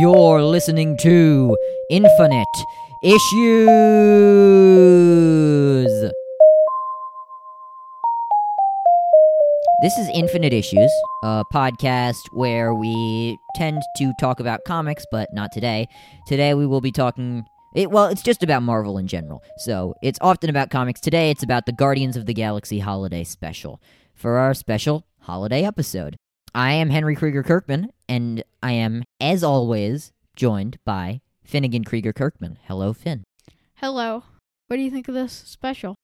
You're listening to Infinite Issues. This is Infinite Issues, a podcast where we tend to talk about comics, but not today. Today we will be talking. It, well, it's just about Marvel in general. So it's often about comics. Today it's about the Guardians of the Galaxy Holiday Special for our special holiday episode. I am Henry Krieger Kirkman, and I am, as always, joined by Finnegan Krieger Kirkman. Hello, Finn. Hello. What do you think of this special?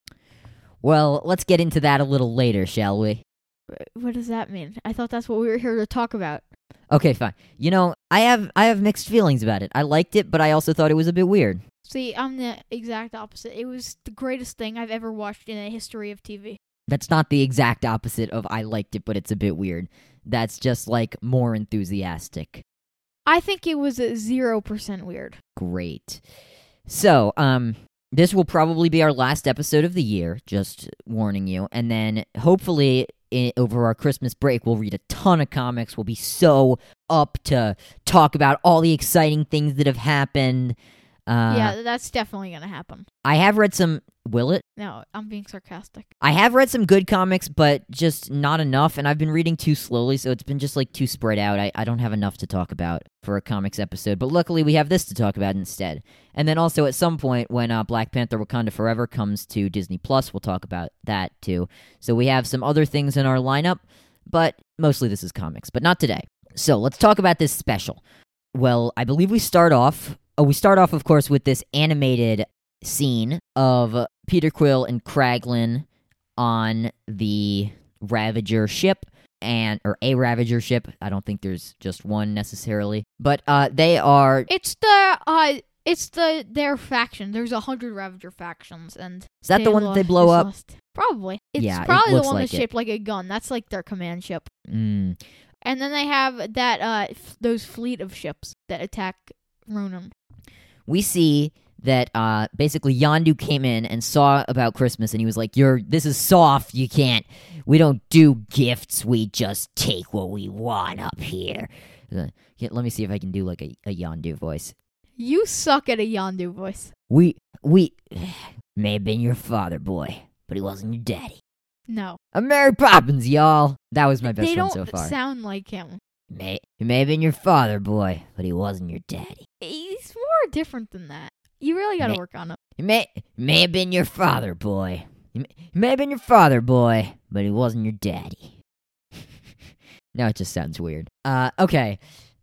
Well, let's get into that a little later, shall we? Uh, what does that mean? I thought that's what we were here to talk about. Okay, fine. You know, I have I have mixed feelings about it. I liked it, but I also thought it was a bit weird. See, I'm the exact opposite. It was the greatest thing I've ever watched in the history of TV. That's not the exact opposite of I liked it, but it's a bit weird. That's just like more enthusiastic. I think it was a 0% weird. Great. So, um, this will probably be our last episode of the year, just warning you. And then hopefully over our Christmas break, we'll read a ton of comics. We'll be so up to talk about all the exciting things that have happened. Uh, yeah, that's definitely going to happen. I have read some. Will it? No, I'm being sarcastic. I have read some good comics, but just not enough. And I've been reading too slowly, so it's been just like too spread out. I, I don't have enough to talk about for a comics episode. But luckily, we have this to talk about instead. And then also at some point, when uh, Black Panther Wakanda Forever comes to Disney Plus, we'll talk about that too. So we have some other things in our lineup, but mostly this is comics, but not today. So let's talk about this special. Well, I believe we start off. Oh, we start off, of course, with this animated scene of Peter Quill and Kraglin on the Ravager ship and or a Ravager ship. I don't think there's just one necessarily, but uh, they are. It's the uh it's the their faction. There's a hundred Ravager factions, and Is that the one that they blow up? lost. Probably. It's Yeah, it probably the one like that's it. shaped like a gun. That's like their command ship. Mm, And then they have that uh f- those fleet of ships that attack Ronan. We see that uh, basically Yondu came in and saw about Christmas, and he was like, "You're this is soft. You can't. We don't do gifts. We just take what we want up here." Uh, yeah, let me see if I can do like a, a Yondu voice. You suck at a Yondu voice. We we may have been your father, boy, but he wasn't your daddy. No, I'm Mary Poppins, y'all. That was my best they one don't so far. sound like him. may he may have been your father, boy, but he wasn't your daddy. He's more different than that. You really got to work on him. He may may have been your father, boy. He may, may have been your father, boy, but he wasn't your daddy. now it just sounds weird. Uh, okay.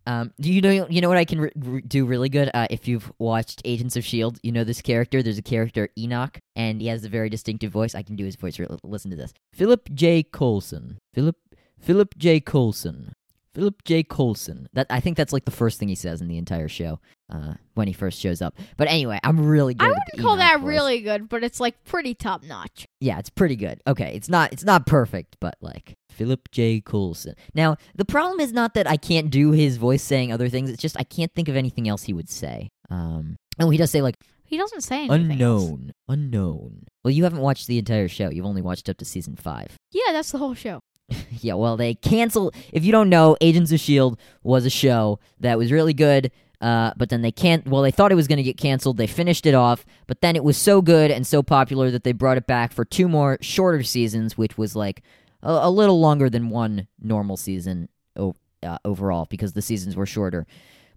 Um, do you know you know what I can re- re- do really good? Uh, if you've watched Agents of Shield, you know this character. There's a character Enoch, and he has a very distinctive voice. I can do his voice. Re- Listen to this: Philip J. Coulson. Philip Philip J. Coulson. Philip J. Coulson. That I think that's like the first thing he says in the entire show uh, when he first shows up. But anyway, I'm really good. I wouldn't call that really good, but it's like pretty top notch. Yeah, it's pretty good. Okay, it's not it's not perfect, but like Philip J. Coulson. Now, the problem is not that I can't do his voice saying other things. It's just I can't think of anything else he would say. Um, oh, he does say like He doesn't say anything. else. unknown, unknown. Well, you haven't watched the entire show. You've only watched up to season five. Yeah, that's the whole show. yeah, well, they cancel. If you don't know, Agents of Shield was a show that was really good. Uh, but then they can't. Well, they thought it was going to get canceled. They finished it off, but then it was so good and so popular that they brought it back for two more shorter seasons, which was like a, a little longer than one normal season o- uh, overall because the seasons were shorter.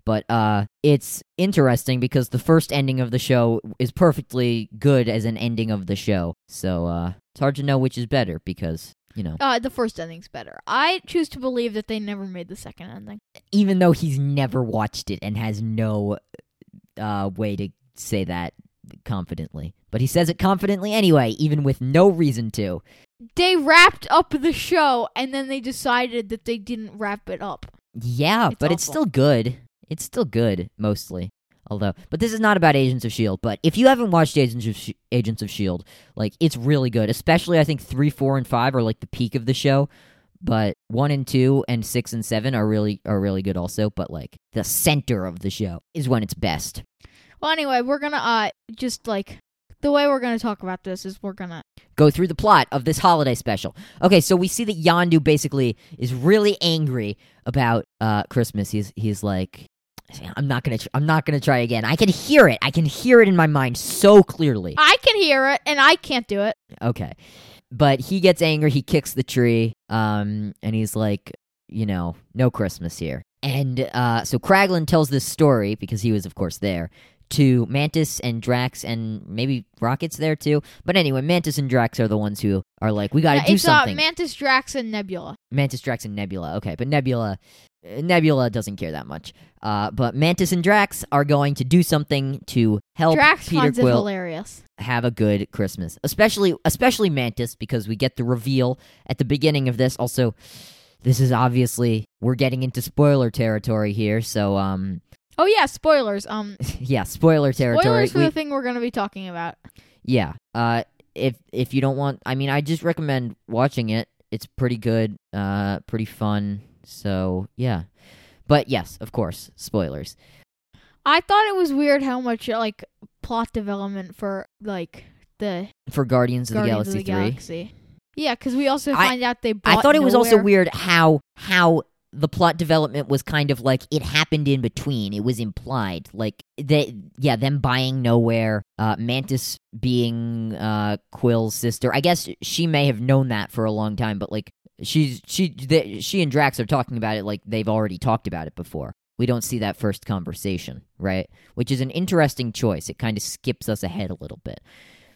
But uh, it's interesting because the first ending of the show is perfectly good as an ending of the show. So uh, it's hard to know which is better because you know. Uh, the first ending's better. I choose to believe that they never made the second ending. even though he's never watched it and has no uh, way to say that confidently. But he says it confidently anyway, even with no reason to. They wrapped up the show, and then they decided that they didn't wrap it up. Yeah, It's but it's still good. It's still good, mostly. Although, but this is not about Agents of Shield. But if you haven't watched Agents of Sh- Agents of Shield, like it's really good. Especially, I think three, four, and five are like the peak of the show. But one and two and six and seven are really are really good also. But like the center of the show is when it's best. Well, anyway, we're gonna uh just like the way we're gonna talk about this is we're gonna go through the plot of this holiday special. Okay, so we see that Yondu basically is really angry about uh, Christmas. He's he's like, I'm not gonna. Tr- I'm not gonna try again. I can hear it. I can hear it in my mind so clearly. I can hear it, and I can't do it. Okay, but he gets angry. He kicks the tree. Um, and he's like, you know, no Christmas here. And uh, so Kraglin tells this story because he was, of course, there to Mantis and Drax and maybe Rocket's there too. But anyway, Mantis and Drax are the ones who are like, we got to Yeah, do it's something. Uh, Mantis, Drax, and Nebula. Mantis, Drax, and Nebula. Okay, but Nebula, uh, Nebula doesn't care that much. Uh, but Mantis and Drax are going to do something to help Drax Peter finds it Quill hilarious. have a good Christmas. Especially, especially Mantis because we get the reveal at the beginning of this. Also, this is obviously we're getting into spoiler territory here. So, um, Oh yeah, spoilers. Um, yeah, spoiler territory. spoilers for We- the thing we're gonna be talking about. Yeah. Uh if if you don't want I mean I just recommend watching it. It's pretty good, uh pretty fun. So, yeah. But yes, of course, spoilers. I thought it was weird how much like plot development for like the For Guardians of Guardians the of Galaxy the 3. Galaxy. Yeah, because we also I- find out they. Bought. I thought it was also weird how how the plot development was kind of like it happened in between. It was implied, like that. Yeah, them buying nowhere. Uh, Mantis being uh, Quill's sister. I guess she may have known that for a long time, but like she's she they, she and Drax are talking about it like they've already talked about it before. We don't see that first conversation, right? Which is an interesting choice. It kind of skips us ahead a little bit,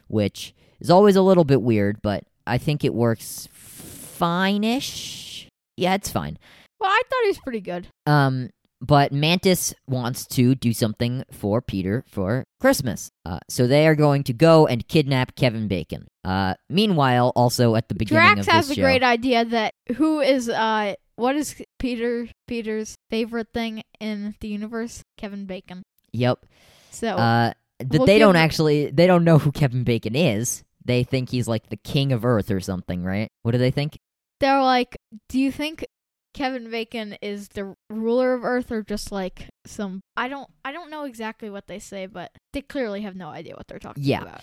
which is always a little bit weird, but I think it works fine-ish. Yeah, it's fine. Well, I thought he was pretty good. Um, but Mantis wants to do something for Peter for Christmas. Uh, so they are going to go and kidnap Kevin Bacon. Uh, meanwhile, also at the beginning Drax of has a show, great idea that who is uh what is Peter Peter's favorite thing in the universe? Kevin Bacon. Yep. So Uh, but We'll they don't actually. They don't know who Kevin Bacon is. They think he's like the king of Earth or something, right? What do they think? they're like, do you think Kevin Bacon is the ruler of Earth or just like some I don't I don't know exactly what they say, but they clearly have no idea what they're talking Yeah. about.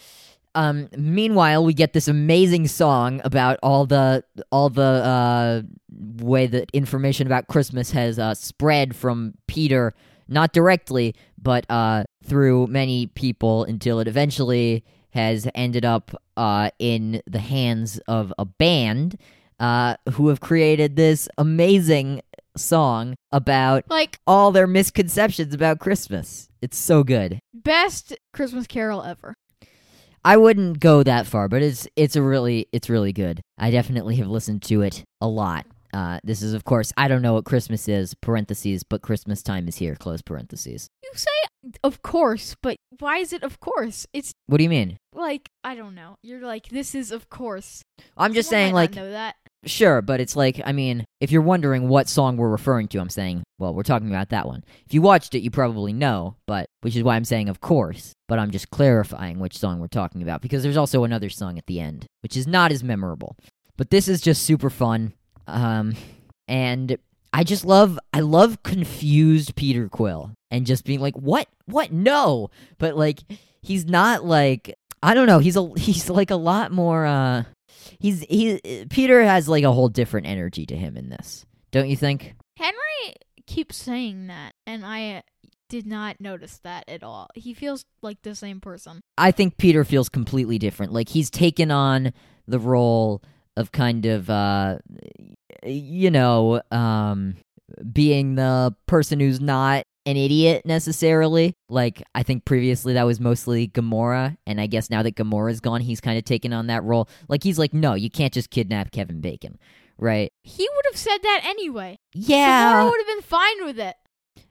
Um, meanwhile, we get this amazing song about all the all the uh, way that information about Christmas has uh, spread from Peter, not directly, but uh, through many people until it eventually has ended up uh, in the hands of a band uh, who have created this amazing song about Like all their misconceptions about Christmas. It's so good. best Christmas carol ever. I wouldn't go that far, but it's it's a really it's really good. I definitely have listened to it a lot. Uh, this is, of course, I don't know what Christmas is, parentheses, but Christmas time is here, close parentheses. You say of course, but why is it of course? It's What do you mean? like I don't know. You're like this is of course. I'm just Someone saying, like, know that. Sure, but it's like, I mean, if you're wondering what song we're referring to, I'm saying, well, we're talking about that one. If you watched it, you probably know, but which is why I'm saying, of course, but I'm just clarifying which song we're talking about because there's also another song at the end, which is not as memorable. But this is just super fun. Um, and I just love I love confused Peter Quill and just being like, "What? What? No!" But like, he's not like I don't know. He's a he's like a lot more. uh He's he Peter has like a whole different energy to him in this, don't you think? Henry keeps saying that, and I did not notice that at all. He feels like the same person. I think Peter feels completely different. Like he's taken on the role of kind of uh you know, um being the person who's not an idiot necessarily. Like I think previously that was mostly Gamora, and I guess now that Gamora's gone, he's kind of taken on that role. Like he's like, "No, you can't just kidnap Kevin Bacon." Right? He would have said that anyway. Yeah. Gamora would have been fine with it.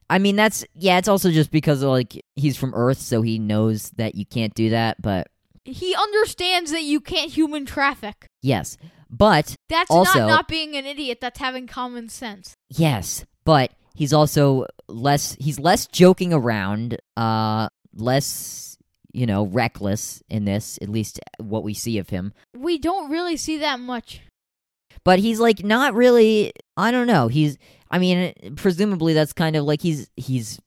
I mean, that's yeah. It's also just because like he's from Earth, so he knows that you can't do that. But He understands that you can't human traffic. yes, but That's Also- not not being an idiot. That's having common sense. yes, but he's also less. He's less joking around. Uh, less you know reckless in this. At least what we see of him. We don't really see that much. But he's like not really. I don't know. He's. I mean, presumably that's kind of like he's he's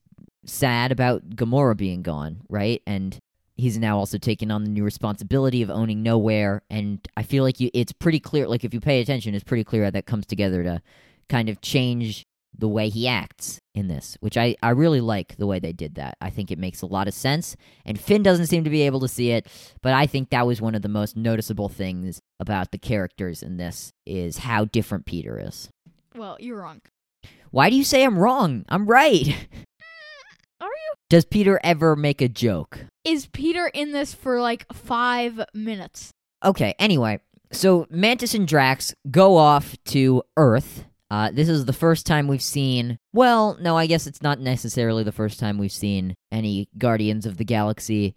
sad about Gamora being gone, right? And he's now also taken on the new responsibility of owning Nowhere. And I feel like you, it's pretty clear. Like if you pay attention, it's pretty clear how that comes together to kind of change the way he acts in this, which I, I really like the way they did that. I think it makes a lot of sense. And Finn doesn't seem to be able to see it, but I think that was one of the most noticeable things about the characters in this is how different Peter is. Well, you're wrong. Why do you say I'm wrong? I'm right. Are you? Does Peter ever make a joke? Is Peter in this for like five minutes? Okay, anyway, so Mantis and Drax go off to Earth. Uh, this is the first time we've seen. Well, no, I guess it's not necessarily the first time we've seen any Guardians of the Galaxy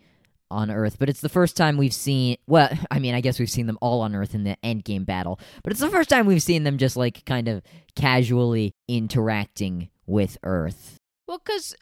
on Earth, but it's the first time we've seen. Well, I mean, I guess we've seen them all on Earth in the Endgame battle, but it's the first time we've seen them just like kind of casually interacting with Earth. Well, because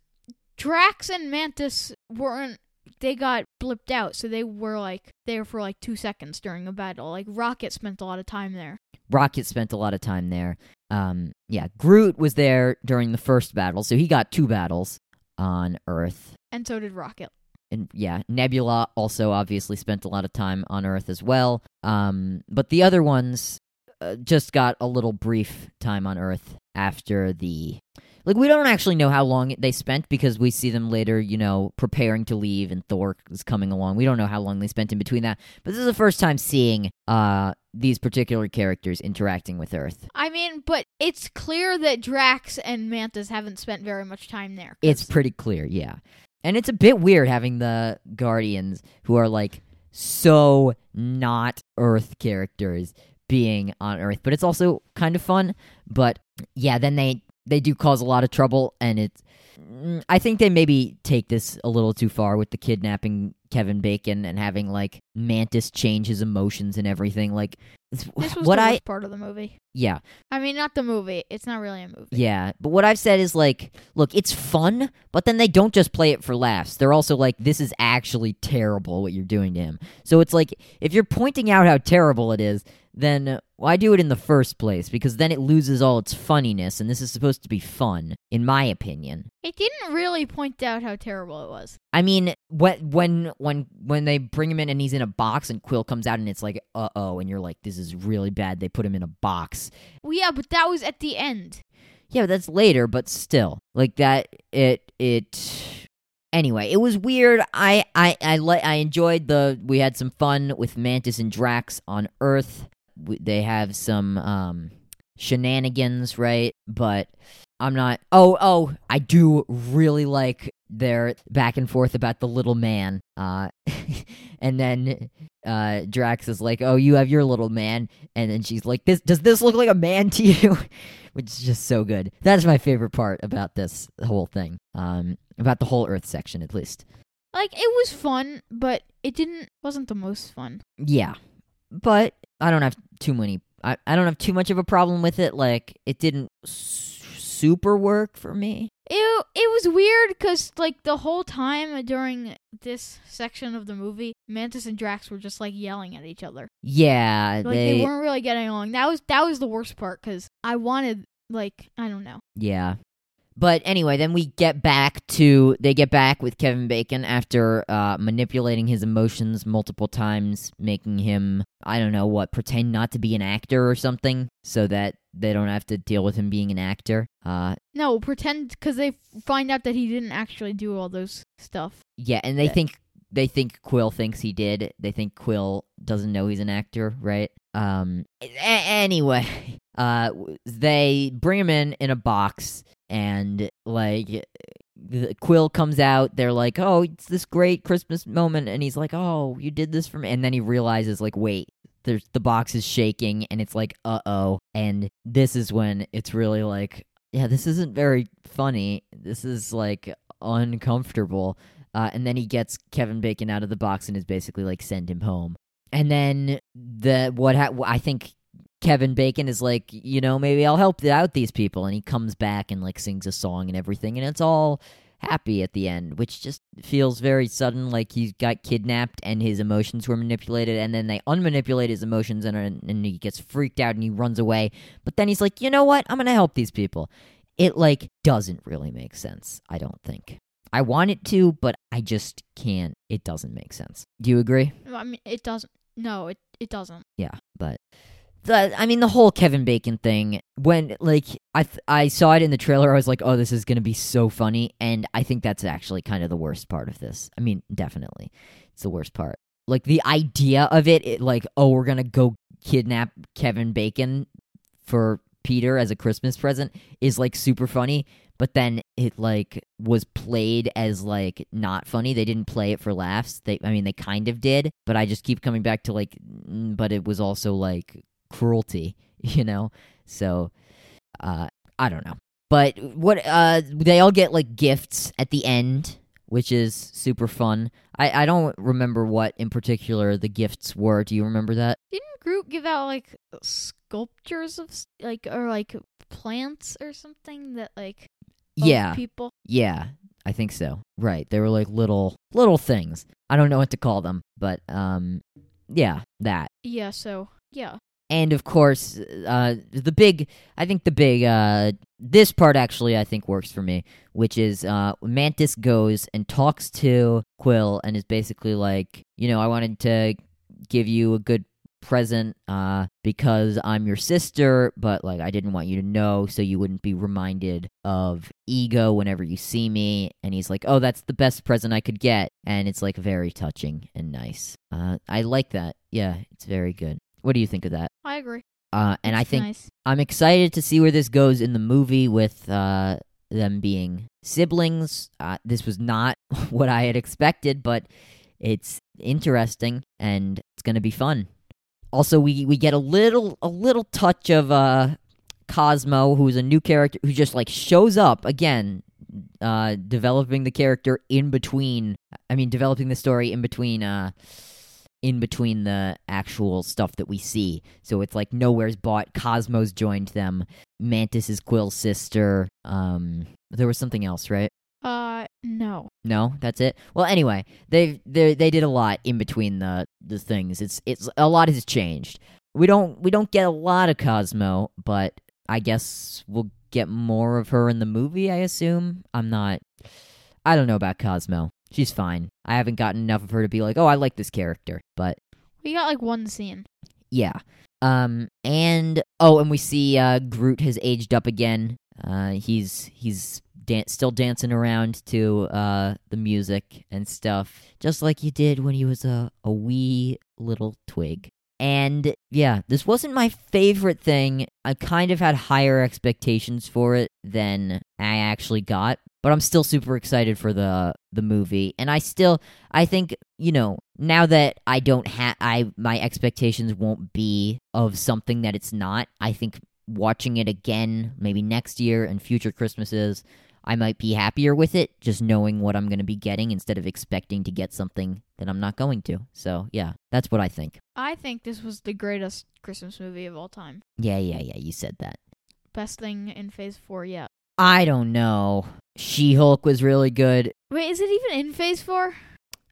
Drax and Mantis weren't. They got blipped out, so they were like there for like two seconds during a battle. Like Rocket spent a lot of time there. Rocket spent a lot of time there. Um, yeah, Groot was there during the first battle, so he got two battles on Earth. And so did Rocket. And yeah, Nebula also obviously spent a lot of time on Earth as well. Um, but the other ones uh, just got a little brief time on Earth after the. Like, we don't actually know how long they spent because we see them later, you know, preparing to leave and Thor is coming along. We don't know how long they spent in between that. But this is the first time seeing uh, these particular characters interacting with Earth. I mean, but it's clear that Drax and Mantis haven't spent very much time there. It's pretty clear, yeah. And it's a bit weird having the Guardians who are like so not Earth characters being on Earth, but it's also kind of fun. But yeah, then they they do cause a lot of trouble, and it's. I think they maybe take this a little too far with the kidnapping Kevin Bacon and having like Mantis change his emotions and everything. Like, this was what I part of the movie. yeah I mean, not the movie. It's not really a movie. yeah, but what I've said is like, look, it's fun, but then they don't just play it for laughs. They're also like, this is actually terrible what you're doing to him. So it's like, if you're pointing out how terrible it is, then why do it in the first place? Because then it loses all its funniness, and this is supposed to be fun, in my opinion. It didn't really point out how terrible it was. I mean, when when when when they bring him in and he's in a box, and Quill comes out, and it's like, uh oh, and you're like, this is really bad. They put him in a box. Well, yeah, but that was at the end. Yeah, but that's later, but still. Like that it it anyway, it was weird. I I I li- I enjoyed the we had some fun with Mantis and Drax on Earth. They have some um shenanigans, right? But I'm not Oh, oh, I do really like their back and forth about the little man. Uh and then uh Drax is like, "Oh, you have your little man." And then she's like, "This does this look like a man to you?" which is just so good. That's my favorite part about this whole thing. Um, about the whole Earth section, at least. Like it was fun, but it didn't wasn't the most fun. Yeah, but I don't have too many. I, I don't have too much of a problem with it. Like it didn't s- super work for me. It it was weird because like the whole time during this section of the movie, Mantis and Drax were just like yelling at each other. Yeah, Like they, they. weren't really getting along. That was that was the worst part because I wanted like I don't know. yeah. But anyway, then we get back to they get back with Kevin Bacon after uh, manipulating his emotions multiple times, making him I don't know what pretend not to be an actor or something, so that they don't have to deal with him being an actor. Uh, No, pretend because they find out that he didn't actually do all those stuff. yeah, and they Yeah. think they think Quill thinks he did. They think Quill doesn't know he's an actor, right? Um. a- anyway, uh, they bring him in in a box, and like the Quill comes out. They're like, "Oh, it's this great Christmas moment," and he's like, "Oh, you did this for me," and then he realizes, like, wait. There's the box is shaking and it's like uh oh and this is when it's really like yeah this isn't very funny this is like uncomfortable uh, and then he gets Kevin Bacon out of the box and is basically like send him home. And then the what ha- I think Kevin Bacon is like, you know, maybe I'll help out these people, and he comes back and like sings a song and everything, and it's all happy at the end, which just feels very sudden, like he got kidnapped and his emotions were manipulated, and then they unmanipulate his emotions, and and he gets freaked out and he runs away. But then he's like, you know what? I'm gonna help these people. It like doesn't really make sense. I don't think. I want it to, but I just can't. It doesn't make sense. Do you agree? I mean, it doesn't. No, it it doesn't. Yeah, but the I mean the whole Kevin Bacon thing when like I th- I saw it in the trailer I was like oh this is going to be so funny and I think that's actually kind of the worst part of this. I mean definitely it's the worst part. Like the idea of it, it like oh we're going to go kidnap Kevin Bacon for Peter as a Christmas present is like super funny but then it like was played as like not funny. They didn't play it for laughs. They I mean they kind of did, but I just keep coming back to like but it was also like cruelty, you know? So uh I don't know. But what uh they all get like gifts at the end, which is super fun. I I don't remember what in particular the gifts were. Do you remember that? Didn't Groot give out like sculptures of like or like plants or something that like Yeah. people Yeah, I think so. Right. They were like little little things. I don't know what to call them, but um yeah, that. yeah so yeah And of course, uh the big I think the big uh this part actually I think works for me, which is uh Mantis goes and talks to Quill and is basically like, you know, I wanted to give you a good present uh because I'm your sister but like I didn't want you to know so you wouldn't be reminded of ego whenever you see me. And he's like oh that's the best present I could get. And it's like very touching and nice. Uh I like that. Yeah it's very good what do you think of that I agree uh and I think nice. I'm excited to see where this goes in the movie with uh, them being siblings. Uh, this was not what I had expected, but it's interesting and it's going to be fun. Also, we we get a little a little touch of uh, Cosmo, who's a new character who just like shows up again, uh, developing the character in between. I mean, developing the story in between. Uh, in between the actual stuff that we see. So it's like Nowhere's bought, Cosmo's joined them, Mantis is Quill's sister. Um there was something else, right? uh no No, that's it. Well, anyway, they they they did a lot in between the the things. It's it's a lot has changed. We don't we don't get a lot of Cosmo, but I guess we'll get more of her in the movie, I assume. I'm not I don't know about Cosmo. She's fine. I haven't gotten enough of her to be like, "Oh, I like this character." But we got like one scene yeah. Um and oh, and we see uh Groot has aged up again. Uh he's he's dan- still dancing around to uh the music and stuff just like he did when he was a a wee little twig. And yeah, this wasn't my favorite thing. I kind of had higher expectations for it than I actually got, but I'm still super excited for the the movie. And I still I think, you know, now that I don't have I my expectations won't be of something that it's not. I think watching it again maybe next year and future Christmases I might be happier with it just knowing what I'm going to be getting instead of expecting to get something that I'm not going to. So, yeah, that's what I think. I think this was the greatest Christmas movie of all time. Yeah, yeah, yeah, you said that. Best thing in Phase 4 yet. I don't know. She Hulk was really good. Wait, is it even in Phase 4?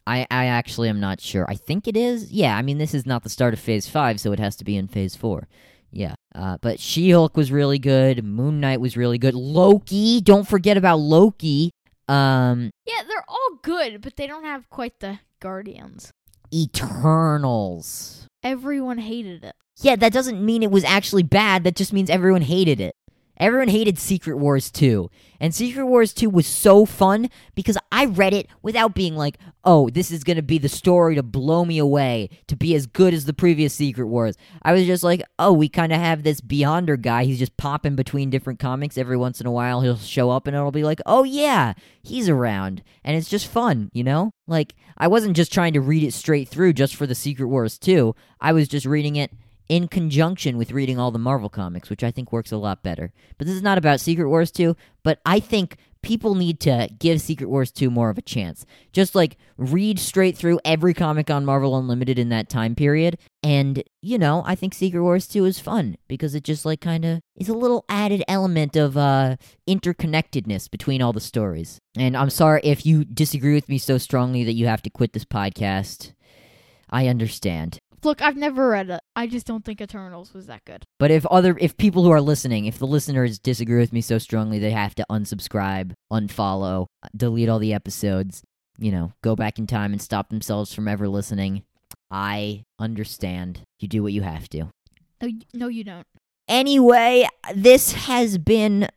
I, I actually am not sure. I think it is. Yeah, I mean, this is not the start of Phase 5, so it has to be in Phase 4. Uh, but She Hulk was really good. Moon Knight was really good. Loki, don't forget about Loki. Um, Yeah, they're all good, but they don't have quite the Guardians. Eternals. Everyone hated it. Yeah, that doesn't mean it was actually bad. That just means everyone hated it. Everyone hated Secret Wars 2. And Secret Wars 2 was so fun because I read it without being like, oh, this is going to be the story to blow me away, to be as good as the previous Secret Wars. I was just like, oh, we kind of have this Beyonder guy. He's just popping between different comics. Every once in a while, he'll show up and it'll be like, oh, yeah, he's around. And it's just fun, you know? Like, I wasn't just trying to read it straight through just for the Secret Wars 2. I was just reading it in conjunction with reading all the Marvel comics, which I think works a lot better. But this is not about Secret Wars 2, but I think people need to give Secret Wars 2 more of a chance. Just like read straight through every comic on Marvel Unlimited in that time period. And, you know, I think Secret Wars 2 is fun because it just like kind of is a little added element of uh interconnectedness between all the stories. And I'm sorry if you disagree with me so strongly that you have to quit this podcast. I understand. Look, I've never read it. I just don't think Eternals was that good. But if other if people who are listening, if the listeners disagree with me so strongly they have to unsubscribe, unfollow, delete all the episodes, you know, go back in time and stop themselves from ever listening, I understand. You do what you have to. No, no, you don't. Anyway, this has been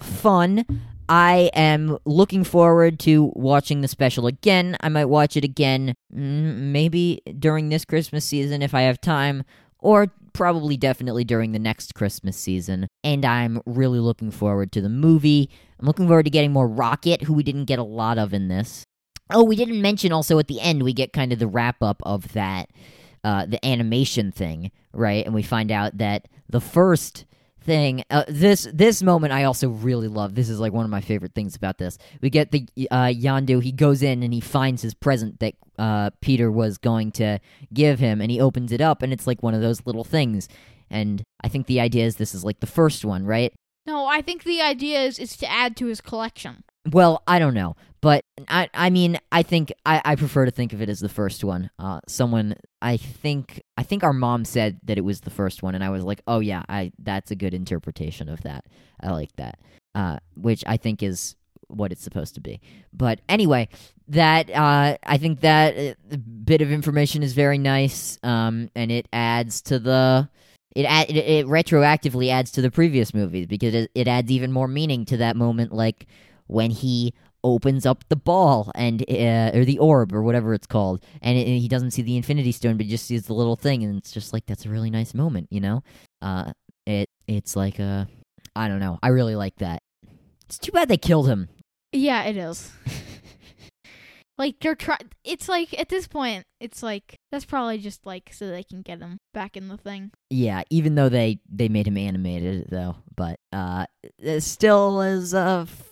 fun. I am looking forward to watching the special again. I might watch it again, mm, maybe during this Christmas season if I have time, or probably definitely during the next Christmas season. And I'm really looking forward to the movie. I'm looking forward to getting more Rocket, who we didn't get a lot of in this. Oh, we didn't mention also at the end, we get kind of the wrap up of that, uh, the animation thing, right? And we find out that the first thing uh, this this moment i also really love. This is like one of my favorite things about this. We get the uh yondu he goes in and he finds his present that uh peter was going to give him and he opens it up and it's like one of those little things. And i think the idea is this is like the first one right? No, I think the idea is is to add to his collection. Well i don't know but i i mean i think i i prefer to think of it as the first one. Uh someone i think i think our mom said that it was the first one and i was like oh yeah i that's a good interpretation of that. I like that. Uh which i think is what it's supposed to be. But anyway that uh i think that uh, bit of information is very nice um and it adds to the it, add, it retroactively adds to the previous movies because it, it adds even more meaning to that moment like when he opens up the ball and uh, or the orb or whatever it's called and, it, and he doesn't see the infinity stone but he just sees the little thing and it's just like that's a really nice moment you know uh it it's like a i don't know i really like that it's too bad they killed him Yeah, it is. like they're trying. It's like at this point, it's like that's probably just like so they can get him back in the thing. yeah even though they they made him animated though but uh it still is uh f-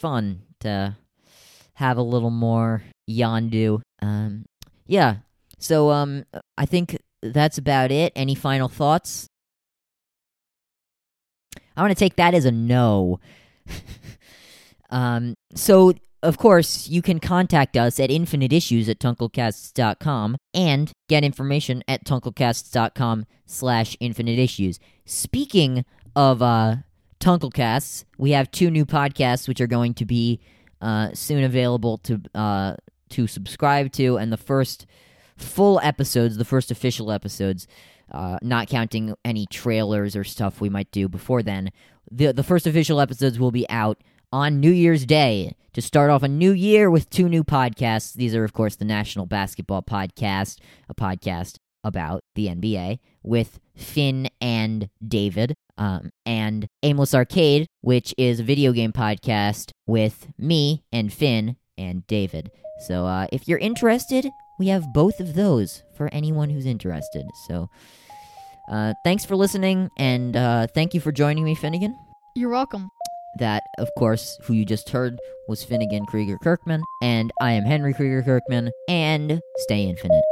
fun to have a little more yondu um yeah so um i think that's about it. Any final thoughts? I want to take that as a no. Um so of course, you can contact us at infiniteissues at tunklecasts.com and get information at tunklecasts.com slash infiniteissues. Speaking of uh, Tunklecasts, we have two new podcasts which are going to be uh, soon available to uh, to subscribe to, and the first full episodes, the first official episodes, uh, not counting any trailers or stuff we might do before then, the the first official episodes will be out on New Year's Day to start off a new year with two new podcasts. These are, of course, the National Basketball Podcast, a podcast about the NBA with Finn and David, um, and Aimless Arcade, which is a video game podcast with me and Finn and David. So uh, if you're interested, we have both of those for anyone who's interested. So uh, thanks for listening, and uh, thank you for joining me, Finnegan. You're welcome. That, of course, who you just heard was Finnegan Krieger Kirkman, and I am Henry Krieger Kirkman, and stay infinite.